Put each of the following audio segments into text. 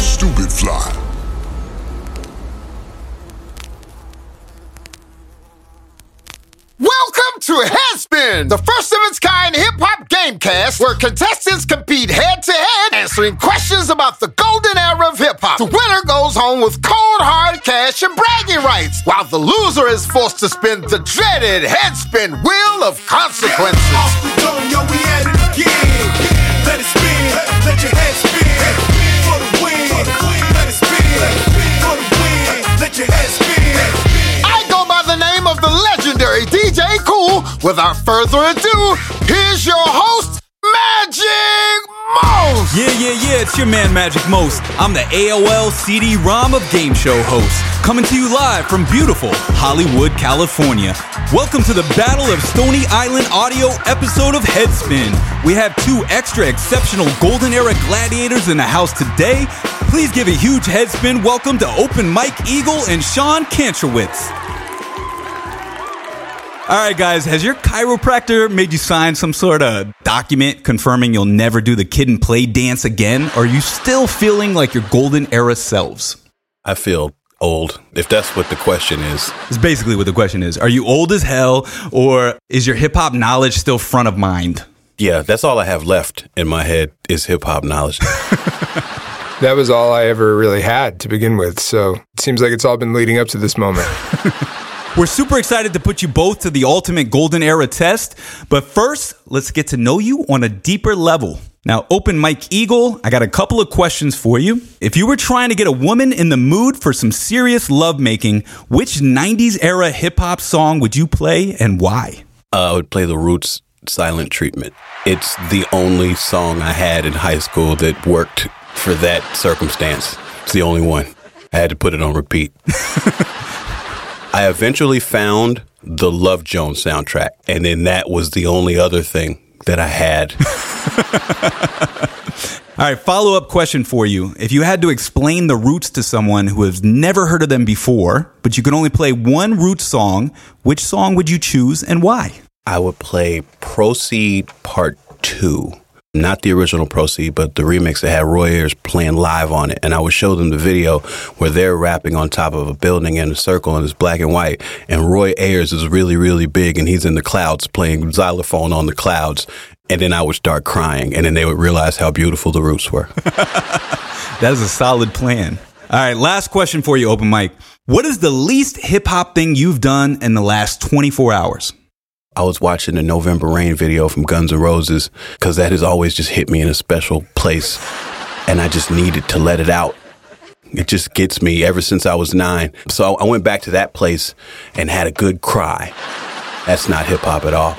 Stupid Fly. Welcome to Headspin, the first of its kind hip hop gamecast where contestants compete head to head, answering questions about the golden era of hip hop. The winner goes home with cold hard cash and bragging rights, while the loser is forced to spin the dreaded Headspin wheel of consequences. Spin. I go by the name of the legendary DJ Cool. Without further ado, here's your host, Majik Most. Yeah, yeah, yeah, it's your man Majik Most. I'm the AOL CD-ROM of game show hosts, coming to you live from beautiful Hollywood, California. Welcome to the Battle of Stony Island audio episode of Headspin. We have two extra exceptional Golden Era gladiators in the house today. Please give a huge Headspin welcome to Open Mike Eagle and Sean Kantrowitz. All right, guys, has your chiropractor made you sign some sort of document confirming you'll never do the kid and play dance again? Or are you still feeling like your golden era selves? I feel old, if that's what the question is. It's basically what the question is. Are you old as hell, or is your hip hop knowledge still front of mind? Yeah, that's all I have left in my head is hip hop knowledge. That was all I ever really had to begin with. So it seems like it's all been leading up to this moment. We're super excited to put you both to the ultimate golden era test. But first, let's get to know you on a deeper level. Now, open Mike Eagle, I got a couple of questions for you. If you were trying to get a woman in the mood for some serious lovemaking, which 90s era hip hop song would you play and why? uh, I would play the Roots Silent Treatment. It's the only song I had in high school that worked for that circumstance. It's the only one. I had to put it on repeat. I eventually found the Love Jones soundtrack, and then that was the only other thing that I had. All right, follow up question for you. If you had to explain the roots to someone who has never heard of them before, but you could only play one Roots song, which song would you choose and why? I would play Proceed Part 2. Not the original Proceed, but the remix that had Roy Ayers playing live on it. And I would show them the video where they're rapping on top of a building in a circle and it's black and white. And Roy Ayers is really, really big and he's in the clouds playing xylophone on the clouds. And then I would start crying. And then they would realize how beautiful the roots were. That is a solid plan. All right, last question for you, Open Mike. What is the least hip hop thing you've done in the last 24 hours? I was watching the November Rain video from Guns N' Roses because that has always just hit me in a special place. And I just needed to let it out. It just gets me ever since I was nine. So I went back to that place and had a good cry. That's not hip hop at all.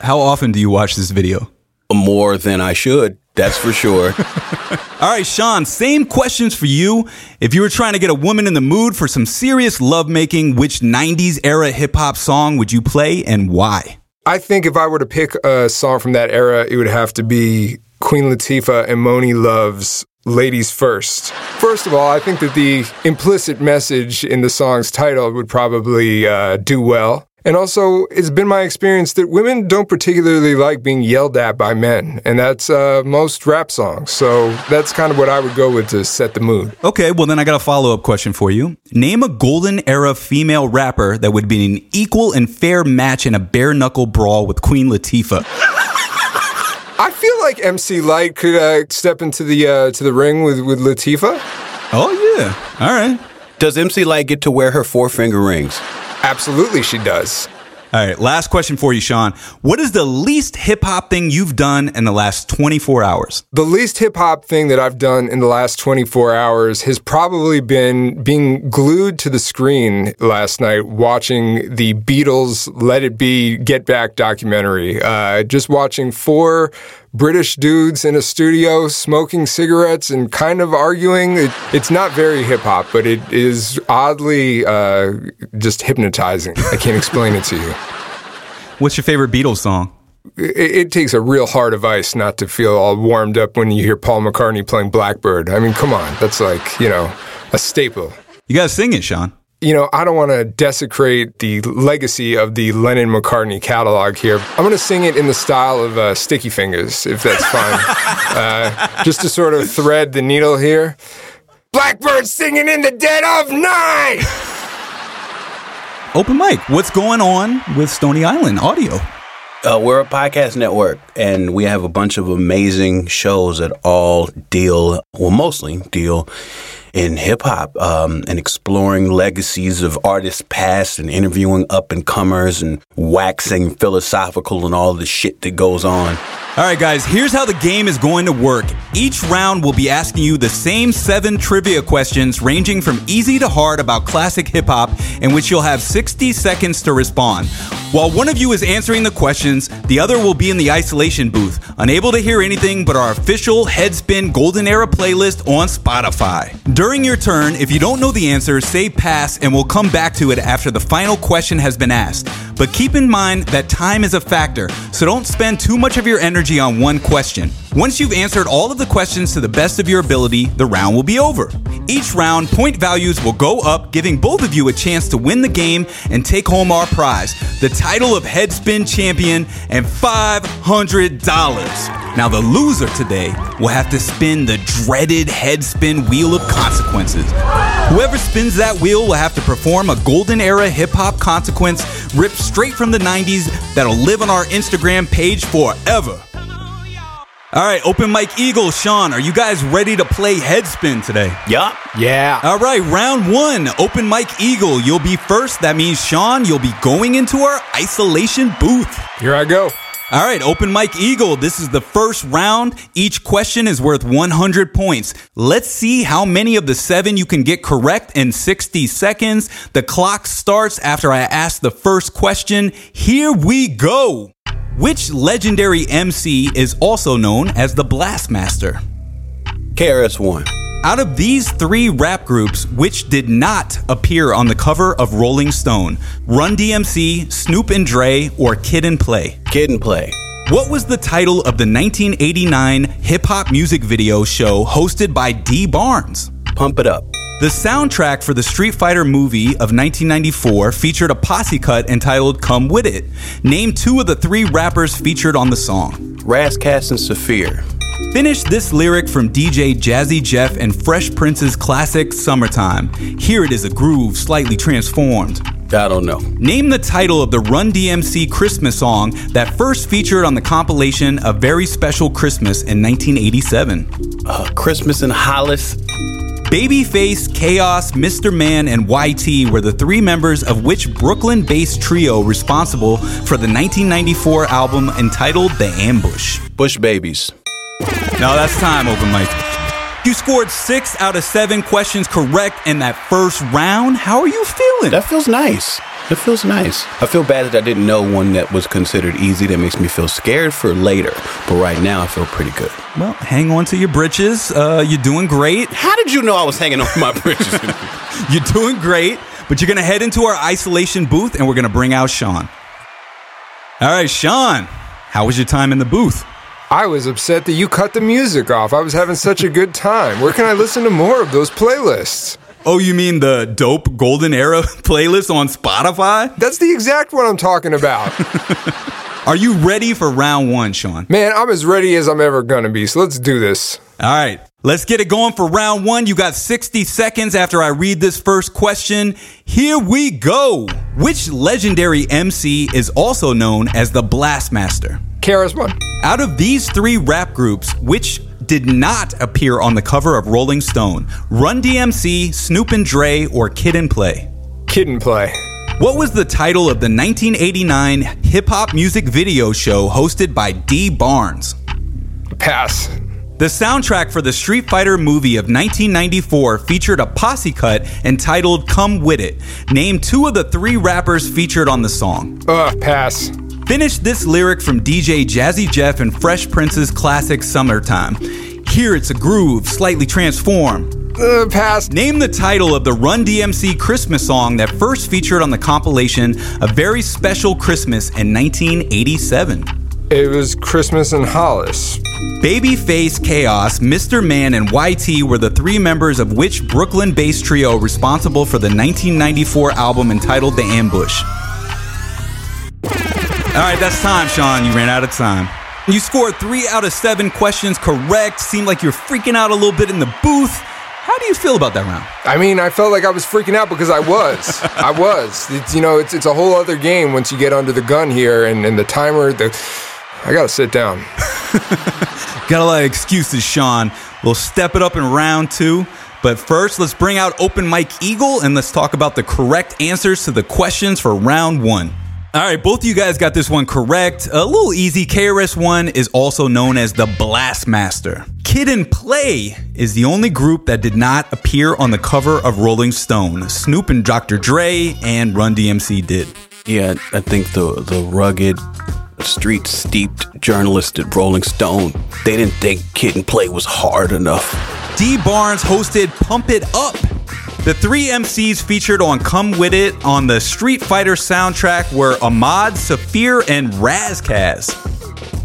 How often do you watch this video? More than I should, that's for sure. All right, Sean, same questions for you. If you were trying to get a woman in the mood for some serious lovemaking, which 90s era hip hop song would you play and why? I think if I were to pick a song from that era, it would have to be Queen Latifah and Monie Love's Ladies First. First of all, I think that the implicit message in the song's title would probably uh, do well. And also, it's been my experience that women don't particularly like being yelled at by men, and that's uh, most rap songs. So that's kind of what I would go with to set the mood. Okay, well, then I got a follow up question for you. Name a golden era female rapper that would be an equal and fair match in a bare knuckle brawl with Queen Latifah. I feel like MC Lyte could uh, step into the uh, to the ring with with Latifah. Oh, yeah. All right. Does MC Lyte get to wear her four finger rings? Absolutely, she does. All right, last question for you, Sean. What is the least hip hop thing you've done in the last 24 hours? The least hip hop thing that I've done in the last 24 hours has probably been being glued to the screen last night watching the Beatles Let It Be Get Back documentary. Uh, just watching four British dudes in a studio smoking cigarettes and kind of arguing. It, it's not very hip hop, but it is oddly uh, just hypnotizing. I can't explain it to you. What's your favorite Beatles song? It, it takes a real heart of ice not to feel all warmed up when you hear Paul McCartney playing Blackbird. I mean, come on. That's like, you know, a staple. You gotta sing it, Sean. You know, I don't want to desecrate the legacy of the Lennon McCartney catalog here. I'm going to sing it in the style of uh, Sticky Fingers, if that's fine. uh, just to sort of thread the needle here. Blackbird singing in the dead of night. Open Mike. What's going on with Stony Island Audio? Uh, we're a podcast network, and we have a bunch of amazing shows that all deal, well, mostly deal in hip hop um, and exploring legacies of artists past and interviewing up and comers and waxing philosophical and all the shit that goes on. All right, guys, here's how the game is going to work. Each round will be asking you the same seven trivia questions, ranging from easy to hard about classic hip hop, in which you'll have 60 seconds to respond. While one of you is answering the questions, the other will be in the isolation booth, unable to hear anything but our official Headspin Golden Era playlist on Spotify. During your turn, if you don't know the answer, say pass and we'll come back to it after the final question has been asked. But keep in mind that time is a factor, so don't spend too much of your energy on one question. Once you've answered all of the questions to the best of your ability, the round will be over. Each round, point values will go up, giving both of you a chance to win the game and take home our prize the title of Headspin Champion and $500. Now, the loser today will have to spin the dreaded Headspin Wheel of Consequences. Whoever spins that wheel will have to perform a golden era hip hop consequence ripped straight from the 90s that'll live on our Instagram page forever. All right, Open Mike Eagle, Sean, are you guys ready to play Headspin today? Yup. Yeah. All right, round one, Open Mike Eagle. You'll be first. That means, Sean, you'll be going into our isolation booth. Here I go. All right, Open Mike Eagle. This is the first round. Each question is worth 100 points. Let's see how many of the seven you can get correct in 60 seconds. The clock starts after I ask the first question. Here we go. Which legendary MC is also known as the Blastmaster? KRS-One. Out of these three rap groups, which did not appear on the cover of Rolling Stone? Run DMC, Snoop and Dre, or Kid and Play? Kid and Play. What was the title of the 1989 hip hop music video show hosted by Dee Barnes? Pump It Up. The soundtrack for the Street Fighter movie of 1994 featured a posse cut entitled Come With It. Name two of the three rappers featured on the song. Ras and Saafir. Finish this lyric from DJ Jazzy Jeff and Fresh Prince's classic Summertime. Here it is a groove slightly transformed. I don't know. Name the title of the Run DMC Christmas song that first featured on the compilation A Very Special Christmas in 1987. Uh, Christmas in Hollis. Babyface, Chaos, Mr. Man, and YT were the three members of which Brooklyn based trio responsible for the 1994 album entitled The Ambush. Bush Babies. Now that's time, open Mike. You scored six out of seven questions correct in that first round. How are you feeling? That feels nice. It feels nice. I feel bad that I didn't know one that was considered easy. That makes me feel scared for later. But right now, I feel pretty good. well, hang on to your britches. Uh, you're doing great. How did you know I was hanging on my britches? You're doing great. But you're going to head into our isolation booth and we're going to bring out Sean. All right, Sean, how was your time in the booth? I was upset that you cut the music off. I was having such a good time. Where can I listen to more of those playlists? Oh, you mean the dope golden era playlist on Spotify? That's the exact one I'm talking about. Are you ready for round one, Sean? Man, I'm as ready as I'm ever gonna be, so let's do this. All right, let's get it going for round one. You got 60 seconds after I read this first question. Here we go. Which legendary MC is also known as the Blastmaster? One. Out of these three rap groups, which did not appear on the cover of Rolling Stone? Run DMC, Snoop and Dre, or Kid and Play? Kid and play. What was the title of the 1989 hip hop music video show hosted by Dee Barnes? Pass. The soundtrack for the Street Fighter movie of 1994 featured a posse cut entitled Come With It. Name two of the three rappers featured on the song. Ugh, pass. Finish this lyric from DJ Jazzy Jeff and Fresh Prince's classic Summertime. Here it's a groove, slightly transformed. Uh, pass. Name the title of the Run DMC Christmas song that first featured on the compilation A Very Special Christmas in 1987. It was Christmas in Hollis. Babyface Chaos, Mr. Man, and YT were the three members of which Brooklyn based trio responsible for the 1994 album entitled The Ambush. All right, that's time, Sean. You ran out of time. You scored three out of seven questions correct. Seemed like you're freaking out a little bit in the booth. How do you feel about that round? I mean, I felt like I was freaking out because I was. I was. It's, you know, it's it's a whole other game once you get under the gun here and, and the timer. The I gotta sit down. Got a lot of excuses, Sean. We'll step it up in round two. But first, let's bring out Open Mike Eagle and let's talk about the correct answers to the questions for round one. All right, both of you guys got this one correct. A little easy. KRS One is also known as the Blastmaster. Kid and Play is the only group that did not appear on the cover of Rolling Stone. Snoop and Dr. Dre and Run DMC did. Yeah, I think the the rugged, street steeped journalist at Rolling Stone, they didn't think Kid and Play was hard enough. Dee Barnes hosted Pump It Up. The three MCs featured on Come With It on the Street Fighter soundtrack were Ahmad, Saafir, and Ras Kass.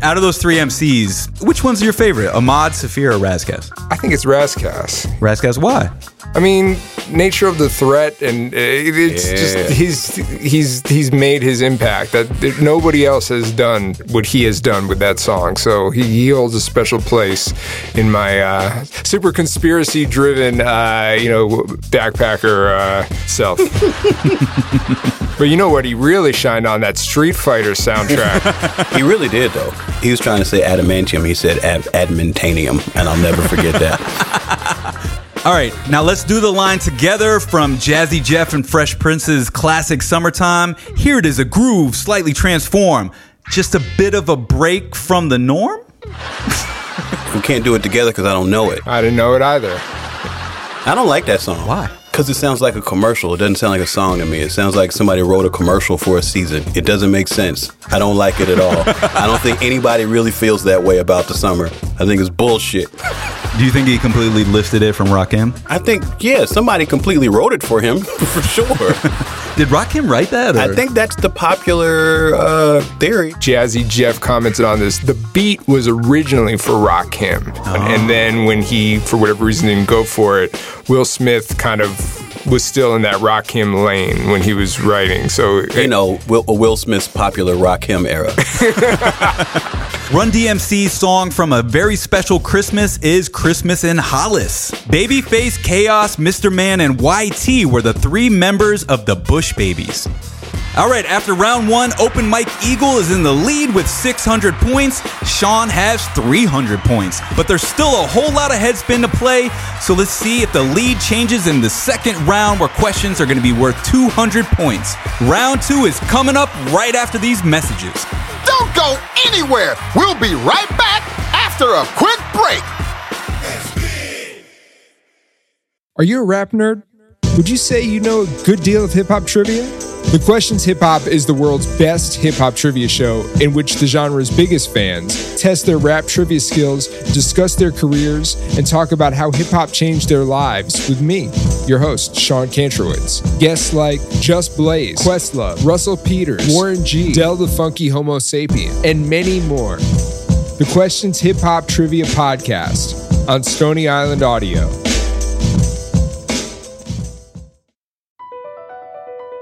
Out of those three MCs, which one's your favorite? Ahmad, Saafir, or Ras Kass? I think it's Ras Kass. Razkaz, why? I mean, nature of the threat, and it- it's Yeah. just he's he's he's made his impact that that nobody else has done what he has done with that song. So he, he holds a special place in my uh, super conspiracy driven, uh, you know, backpacker uh, self. but you know what? He really shined on that Street Fighter soundtrack. He really did, though. He was trying to say adamantium. He said ad- adamantanium, and I'll never forget that. All right, now let's do the line together from Jazzy Jeff and Fresh Prince's classic Summertime. Here it is a groove slightly transformed. Just a bit of a break from the norm? we can't do it together because I don't know it. I didn't know it either. I don't like that song. Why? Because it sounds like a commercial. It doesn't sound like a song to me. It sounds like somebody wrote a commercial for a season. It doesn't make sense. I don't like it at all. I don't think anybody really feels that way about the summer. I think it's bullshit. Do you think he completely lifted it from Rakim? I think, yeah, somebody completely wrote it for him, for sure. Did Rakim write that? Or? I think that's the popular uh, theory. Jazzy Jeff commented on this. The beat was originally for Rakim, and then when he, for whatever reason, didn't go for it, Will Smith kind of was still in that Rakim lane when he was writing. So You know, Will, Will Smith's popular Rakim era. Run DMC's song from a very special Christmas is Christmas in Hollis. Babyface, Chaos, Mr. Man, and YT were the three members of the Bush Babies. All right, after round one, Open Mike Eagle is in the lead with 600 points. Sean has 300 points, but there's still a whole lot of headspin to play. So let's see if the lead changes in the second round where questions are going to be worth 200 points. Round two is coming up right after these messages. Don't go anywhere. We'll be right back after a quick break. Are you a rap nerd? Would you say you know a good deal of hip hop trivia? The Questions Hip Hop is the world's best hip hop trivia show in which the genre's biggest fans test their rap trivia skills, discuss their careers, and talk about how hip hop changed their lives with me, your host, Sean Kantrowitz. Guests like Just Blaze, Questlove, Russell Peters, Warren G, Del the Funky Homo Sapien, and many more. The Questions Hip Hop Trivia Podcast on Stony Island Audio.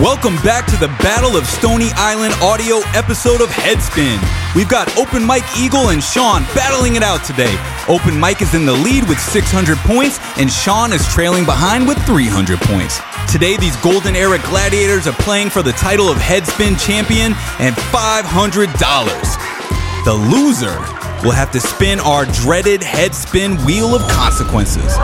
Welcome back to the Battle of Stony Island audio episode of Headspin. We've got Open Mike Eagle and Sean battling it out today. Open Mike is in the lead with 600 points, and Sean is trailing behind with 300 points. Today, these Golden Era Gladiators are playing for the title of Headspin Champion and $500. The loser will have to spin our dreaded Headspin Wheel of Consequences.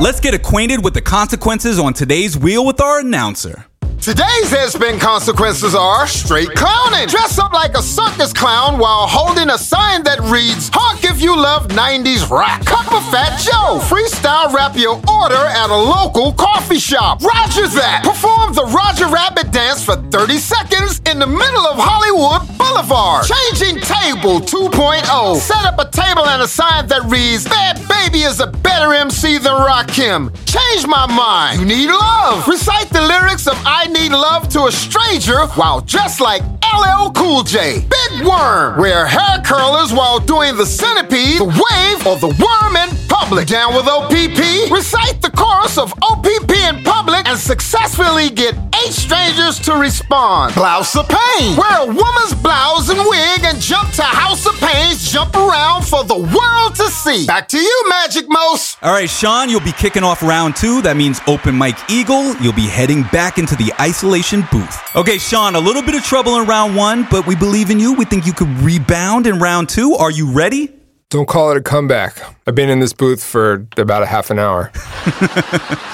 Let's get acquainted with the consequences on today's wheel with our announcer. Today's headspin consequences are straight clowning. Dress up like a circus clown while holding a sign that reads, Honk if you love 90s rock. Cup of Fat Joe. Freestyle rap your order at a local coffee shop. Roger that. Perform the Roger Rabbit dance for 30 seconds in the middle of Hollywood Boulevard. Changing Table 2.0. Set up a table and a sign that reads, Bhad Bhabie is a better MC than Rakim. Change my mind. You need love. Recite the lyrics of I Need Love to a Stranger while dressed like LL Cool J. Big Worm. Wear hair curlers while doing the centipede, the wave, or the worm in public. Down with OPP? Recite the chorus of OPP in public and successfully get eight strangers to respond. Blouse of Pain. Wear a woman's blouse and wig and jump to House of Pains. Jump around for the world to see. Back to you, Magic Mouse. All right, Sean, you'll be kicking off round two. That means open Mike Eagle. You'll be heading back into the isolation booth. Okay, Sean, a little bit of trouble in round one, but we believe in you. We think you could rebound in round two. Are you ready? Don't call it a comeback. I've been in this booth for about a half an hour.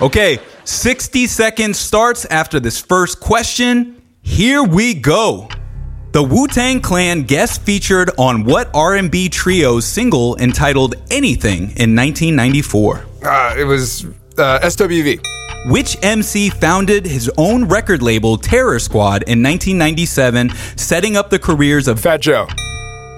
Okay, 60 seconds starts after this first question. Here we go. The Wu-Tang Clan guest featured on what R&B trio's single entitled Anything in 1994? Uh, it was uh, SWV. Which MC founded his own record label Terror Squad in 1997, setting up the careers of Fat Joe.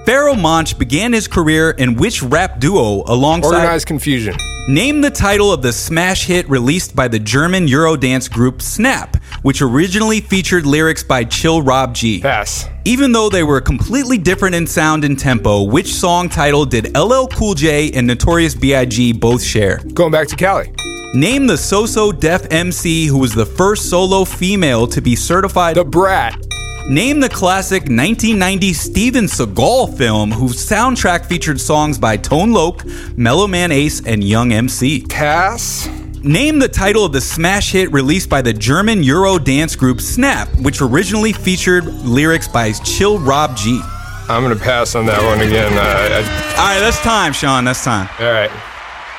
Pharoahe Monch began his career in which rap duo alongside Organized Confusion. Name the title of the smash hit released by the German Eurodance group Snap, which originally featured lyrics by Chill Rob G. Pass. Even though they were completely different in sound and tempo, which song title did LL Cool J and Notorious B.I.G. both share? Going back to Cali. Name the So So Def MC who was the first solo female to be certified. The Brat. Name the classic 1990 Steven Seagal film whose soundtrack featured songs by Tone Loc, Mellow Man Ace, and Young MC. Pass. Name the title of the smash hit released by the German Euro dance group Snap, which originally featured lyrics by Chill Rob G. I'm going to pass on that one again. Uh, All right, that's time, Sean. That's time. All right.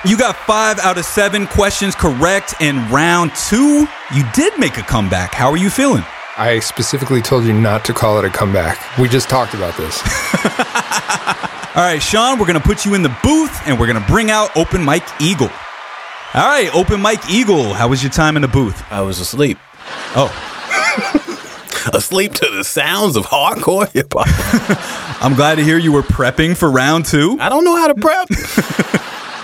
You got five out of seven questions correct in round two. You did make a comeback. How are you feeling? I specifically told you not to call it a comeback. We just talked about this. All right, Sean, we're going to put you in the booth and we're going to bring out Open Mike Eagle. All right, Open Mike Eagle, how was your time in the booth? I was asleep. Oh, Asleep to the sounds of hardcore hip hop. I'm glad to hear you were prepping for round two. I don't know how to prep.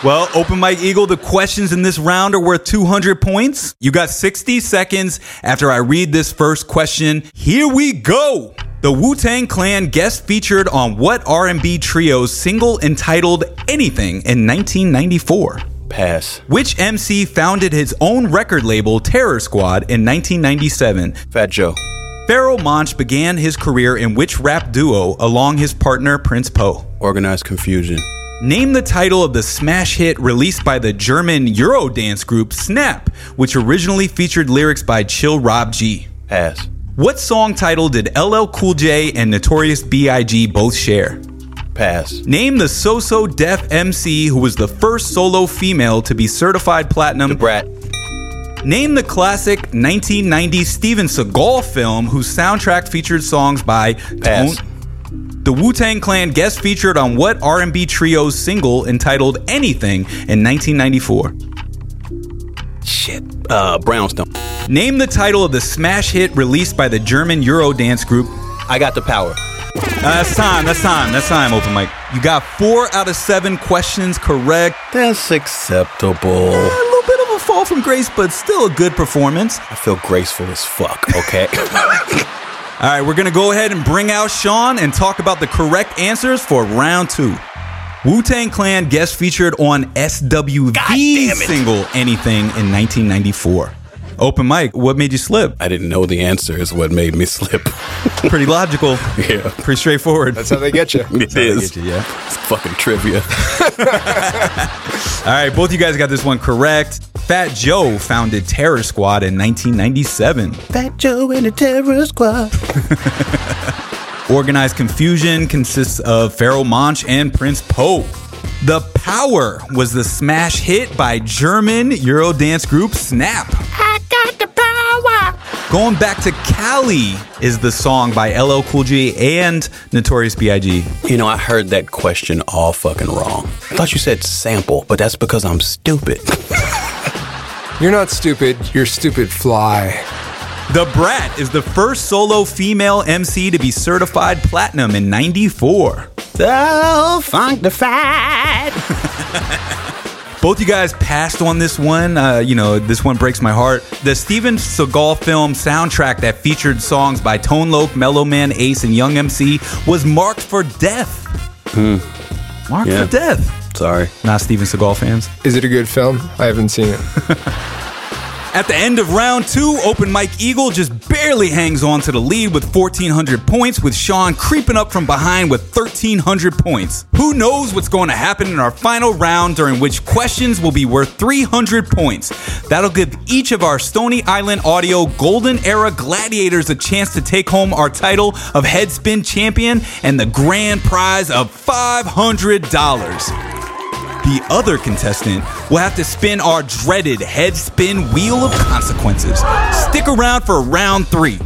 Well, Open Mike Eagle, the questions in this round are worth 200 points. You got 60 seconds after I read this first question. Here we go. The Wu-Tang Clan guest featured on what R&B trio's single entitled Anything in 1994? Pass. Which MC founded his own record label Terror Squad in 1997? Fat Joe. Pharoahe Monch began his career in which rap duo along his partner Prince Po? Organized confusion. Name the title of the smash hit released by the German Eurodance group Snap, which originally featured lyrics by Chill Rob G. Pass. What song title did LL Cool J and Notorious B.I.G. both share? Pass. Name the So So Def MC who was the first solo female to be certified platinum. The Brat. Name the classic 1990 Steven Seagal film whose soundtrack featured songs by Pass. Tone- the Wu-Tang Clan guest featured on what R&B trio's single entitled Anything in 1994? Shit. Uh, Brownstone. Name the title of the smash hit released by the German Eurodance group. I got the power. Uh, that's time. That's time. That's time. Open Mike. You got four out of seven questions correct. That's acceptable. A little bit of a fall from grace, but still a good performance. I feel graceful as fuck, okay? All right, we're gonna go ahead and bring out Sean and talk about the correct answers for round two. Wu Tang Clan guest featured on SWV single Anything in 1994. Open Mike, what made you slip? I didn't know the answer is what made me slip. Pretty logical, yeah. pretty straightforward. That's how they get you. It is. yeah. It's fucking trivia. All right, both you guys got this one correct. Fat Joe founded Terror Squad in 1997. Fat Joe and the Terror Squad. Organized Confusion consists of Pharoahe Monch and Prince Po. The Power was the smash hit by German Eurodance group Snap. I got the power. Going back to Cali is the song by LL Cool J and Notorious B.I.G. You know, I heard that question all fucking wrong. I thought you said sample, but that's because I'm stupid. You're not stupid, you're stupid fly. The Brat is the first solo female MC to be certified platinum in 94. So funkified. Both you guys passed on this one. Uh, you know, this one breaks my heart. The Steven Seagal film soundtrack that featured songs by Tone Loc, Mellow Man, Ace, and Young MC was marked for death. Marked Yeah. for death. Sorry. Not Steven Seagal fans. Is it a good film? I haven't seen it. At the end of round two, Open Mike Eagle just barely hangs on to the lead with 1,400 points, with Sean creeping up from behind with 1,300 points. Who knows what's going to happen in our final round, during which questions will be worth 300 points. That'll give each of our Stony Island Audio Golden Era Gladiators a chance to take home our title of Headspin Champion and the grand prize of $500. The other contestant will have to spin our dreaded head spin wheel of consequences. Stick around for round three.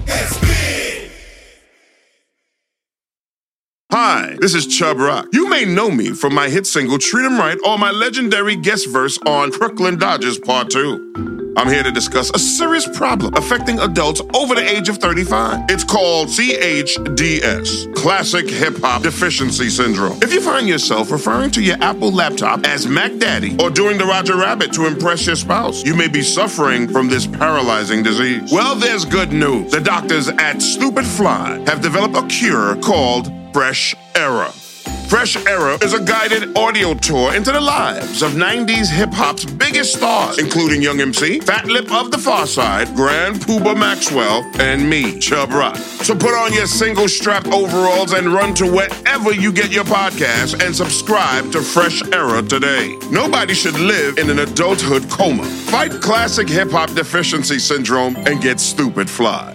Hi, this is Chubb Rock. You may know me from my hit single Treat 'em Right or my legendary guest verse on Brooklyn Dodgers Part 2. I'm here to discuss a serious problem affecting adults over the age of 35. It's called CHDS, Classic Hip Hop Deficiency Syndrome. If you find yourself referring to your Apple laptop as Mac Daddy or doing the Roger Rabbit to impress your spouse, you may be suffering from this paralyzing disease. Well, there's good news. The doctors at Stupid Fly have developed a cure called Fresh Era. Fresh Era is a guided audio tour into the lives of 90s hip hop's biggest stars, including Young MC, Fatlip of the Pharcyde, Grand Puba Maxwell, and me, Chubb Rock. So put on your single strap overalls and run to wherever you get your podcast and subscribe to Fresh Era today. Nobody should live in an adulthood coma. Fight classic hip hop deficiency syndrome and get stupid fly.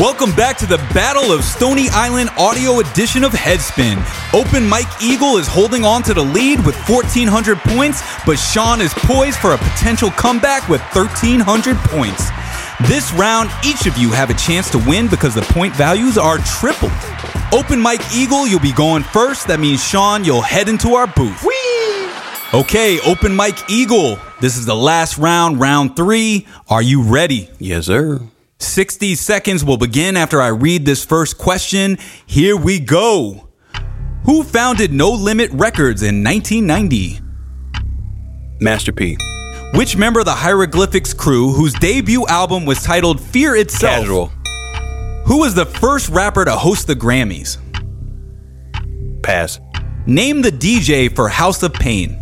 Welcome back to the Battle of Stony Island audio edition of Headspin. Open Mike Eagle is holding on to the lead with 1,400 points, but Sean is poised for a potential comeback with 1,300 points. This round, each of you have a chance to win because the point values are tripled. Open Mike Eagle, you'll be going first. That means, Sean, you'll head into our booth. Okay, Open Mike Eagle. This is the last round, round three. Are you ready? Yes, sir. 60 seconds will begin after I read this first question. Here we go. Who founded No Limit Records in 1990? Master P. Which member of the Hieroglyphics crew, whose debut album was titled Fear Itself? Casual. Who was the first rapper to host the Grammys? Pass. Name the DJ for House of Pain.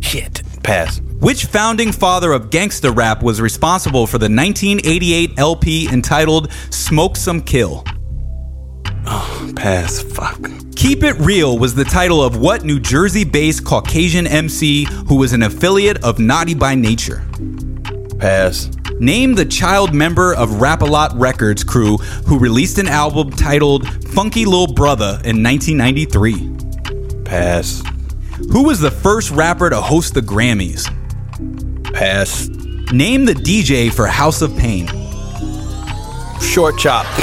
Shit. Pass. Which founding father of gangsta rap was responsible for the 1988 LP entitled Smoke Some Kill? Oh, pass. Fuck. Keep It Real was the title of what New Jersey based Caucasian MC who was an affiliate of Naughty by Nature? Pass. Name the child member of Rap A Lot Records crew who released an album titled Funky Lil Brother in 1993. Pass. Who was the first rapper to host the Grammys? Pass. Name the DJ for House of Pain. Short chop.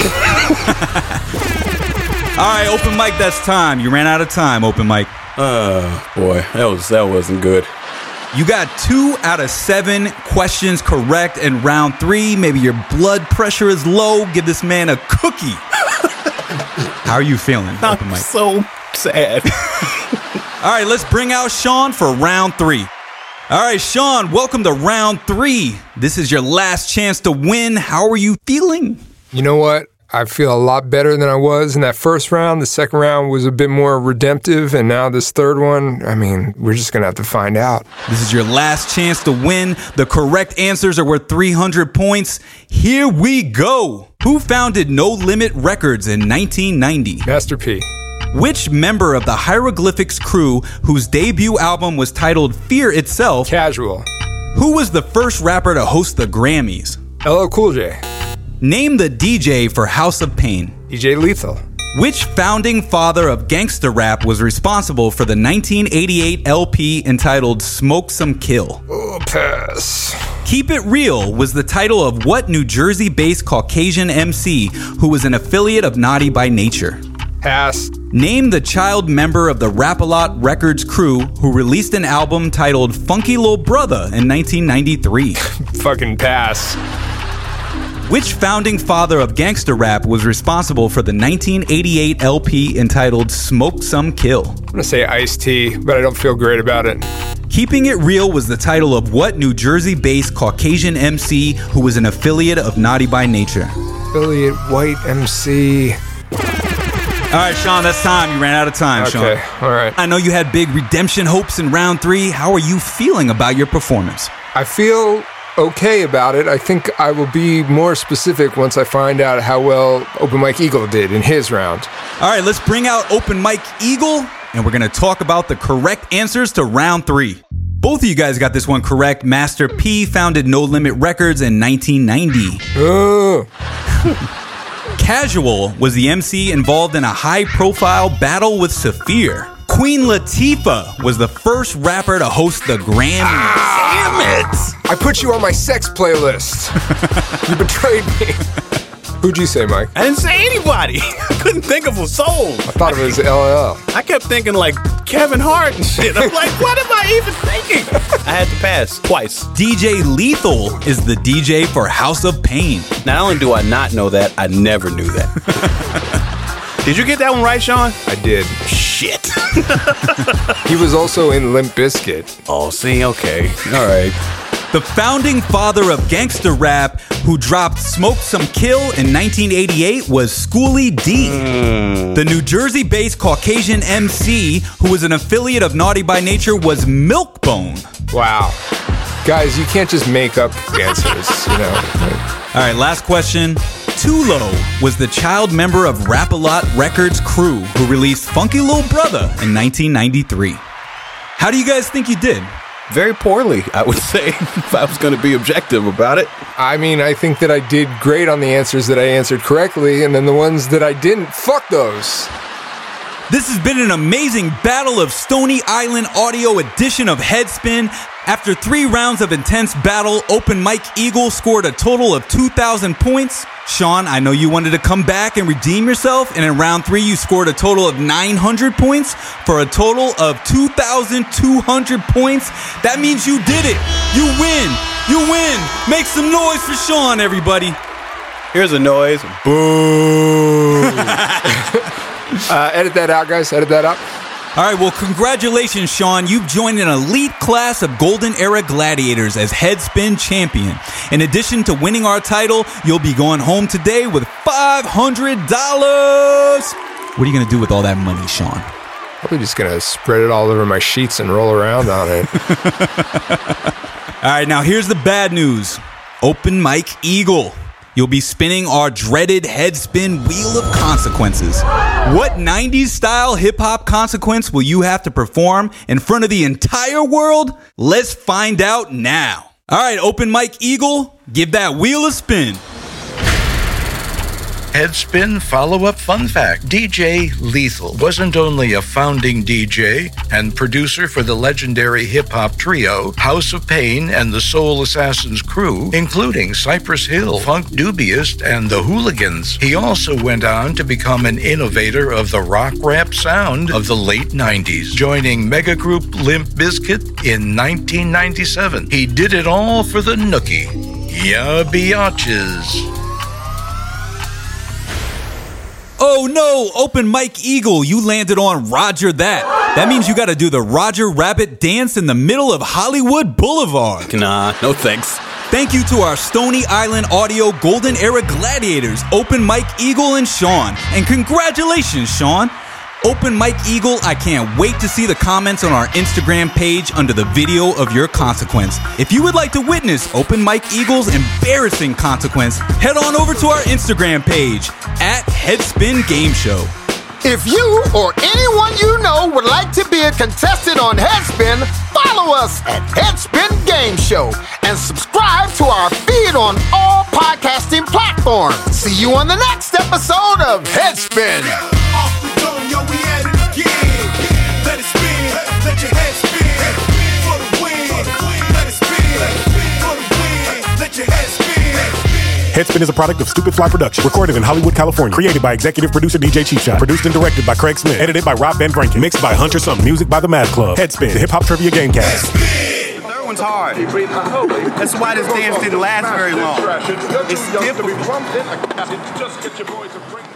All right, open Mike. That's time. You ran out of time. Open Mike. Oh boy, that was that wasn't good. You got two out of seven questions correct in round three. Maybe your blood pressure is low. Give this man a cookie. How are you feeling? Open Mike. so sad. All right, let's bring out Sean for round three. All right, Sean, welcome to round three. This is your last chance to win. How are you feeling? You know what? I feel a lot better than I was in that first round. The second round was a bit more redemptive, and now this third one, I mean, we're just going to have to find out. This is your last chance to win. The correct answers are worth 300 points. Here we go. Who founded No Limit Records in 1990? Master P. Which member of the Hieroglyphics crew, whose debut album was titled Fear Itself, Casual. who was the first rapper to host the Grammys? LL Cool J. Name the DJ for House of Pain. DJ Lethal. Which founding father of gangster rap was responsible for the 1988 LP entitled Smoke Some Kill? Oh, pass. Keep It Real was the title of what New Jersey based Caucasian MC who was an affiliate of Naughty by Nature? Pass. Name the child member of the Rap A Lot Records crew who released an album titled Funky Lil Brother in 1993. Fucking pass. Which founding father of gangster rap was responsible for the 1988 LP entitled Smoke Some Kill? I'm going to say Ice T, but I don't feel great about it. Keeping It Real was the title of what New Jersey based Caucasian MC who was an affiliate of Naughty by Nature? Affiliate White MC. All right, Sean, that's time. You ran out of time, Sean. Okay, all right. I know you had big redemption hopes in round three. How are you feeling about your performance? I feel okay about it. I think I will be more specific once I find out how well Open Mike Eagle did in his round. All right, let's bring out Open Mike Eagle, and we're going to talk about the correct answers to round three. Both of you guys got this one correct. Master P founded No Limit Records in 1990. Casual was the MC involved in a high profile battle with Saafir. Queen Latifah was the first rapper to host the Grammys. damn it! I put you on my sex playlist. you betrayed me. Who'd you say, Mike? I didn't say anybody. I couldn't think of a soul. I thought it was LL. I kept thinking like Kevin Hart and shit. I'm like, what am I even thinking? I had to pass twice. DJ Lethal is the DJ for House of Pain. Not only do I not know that, I never knew that. Did you get that one right, Sean? I did. Shit. He was also in Limp Bizkit. Oh, see, okay. All right. The founding father of gangster rap who dropped Smoke Some Kill in 1988 was Schoolly D. Hmm. The New Jersey based Caucasian MC who was an affiliate of Naughty by Nature was Milkbone. Wow. Guys, you can't just make up answers, you know. All right, last question. Tulo was the child member of Rap Records crew who released Funky Little Brother in 1993. How do you guys think you did? Very poorly, I would say, if I was going to be objective about it. I mean, I think that I did great on the answers that I answered correctly, and then the ones that I didn't, fuck those. This has been an amazing Battle of Stony Island audio edition of Headspin. After three rounds of intense battle, Open Mike Eagle scored a total of 2,000 points. Sean, I know you wanted to come back and redeem yourself, and in round three, you scored a total of 900 points for a total of 2,200 points. That means you did it. You win. You win. Make some noise for Sean, everybody. Here's a noise. Boo. uh, edit that out, guys. Edit that out. All right, well, congratulations, Sean. You've joined an elite class of Golden Era Gladiators as Headspin Champion. In addition to winning our title, you'll be going home today with $500. What are you going to do with all that money, Sean? Probably just gonna spread it all over my sheets and roll around on it. All right, now here's the bad news Open Mike Eagle. You'll be spinning our dreaded headspin wheel of consequences. What 90s style hip hop consequence will you have to perform in front of the entire world? Let's find out now. All right, Open Mike Eagle, give that wheel a spin. Headspin follow up fun fact DJ Lethal wasn't only a founding DJ and producer for the legendary hip hop trio House of Pain and the Soul Assassins crew, including Cypress Hill, Funkdoobiest, and the Hooligans. He also went on to become an innovator of the rock rap sound of the late 90s, joining mega group Limp Bizkit in 1997. He did it all for the Nookie. Yeah, biatches. Oh no, open Mike Eagle, you landed on Roger that. That means you gotta do the Roger Rabbit dance in the middle of Hollywood Boulevard. Nah, no thanks. Thank you to our Stony Island Audio Golden Era Gladiators, Open Mike Eagle and Sean. And congratulations, Sean. Open Mike Eagle, I can't wait to see the comments on our Instagram page under the video of your consequence. If you would like to witness Open Mike Eagle's embarrassing consequence, head on over to our Instagram page at Headspin Game Show. If you or anyone you know would like to be a contestant on Headspin, follow us at Headspin Game Show and subscribe to our feed on all podcasting platforms. See you on the next episode of Headspin. Headspin is a product of Stupid Fly Production. Recorded in Hollywood, California. Created by executive producer DJ Cheapshot. Produced and directed by Craig Smith. Edited by Rob Van Franken. Mixed by Hunter Sum. Music by The Mad Club. Headspin, the hip hop trivia gamecast. Third one's hard. That's why this dance didn't last very long. It's difficult.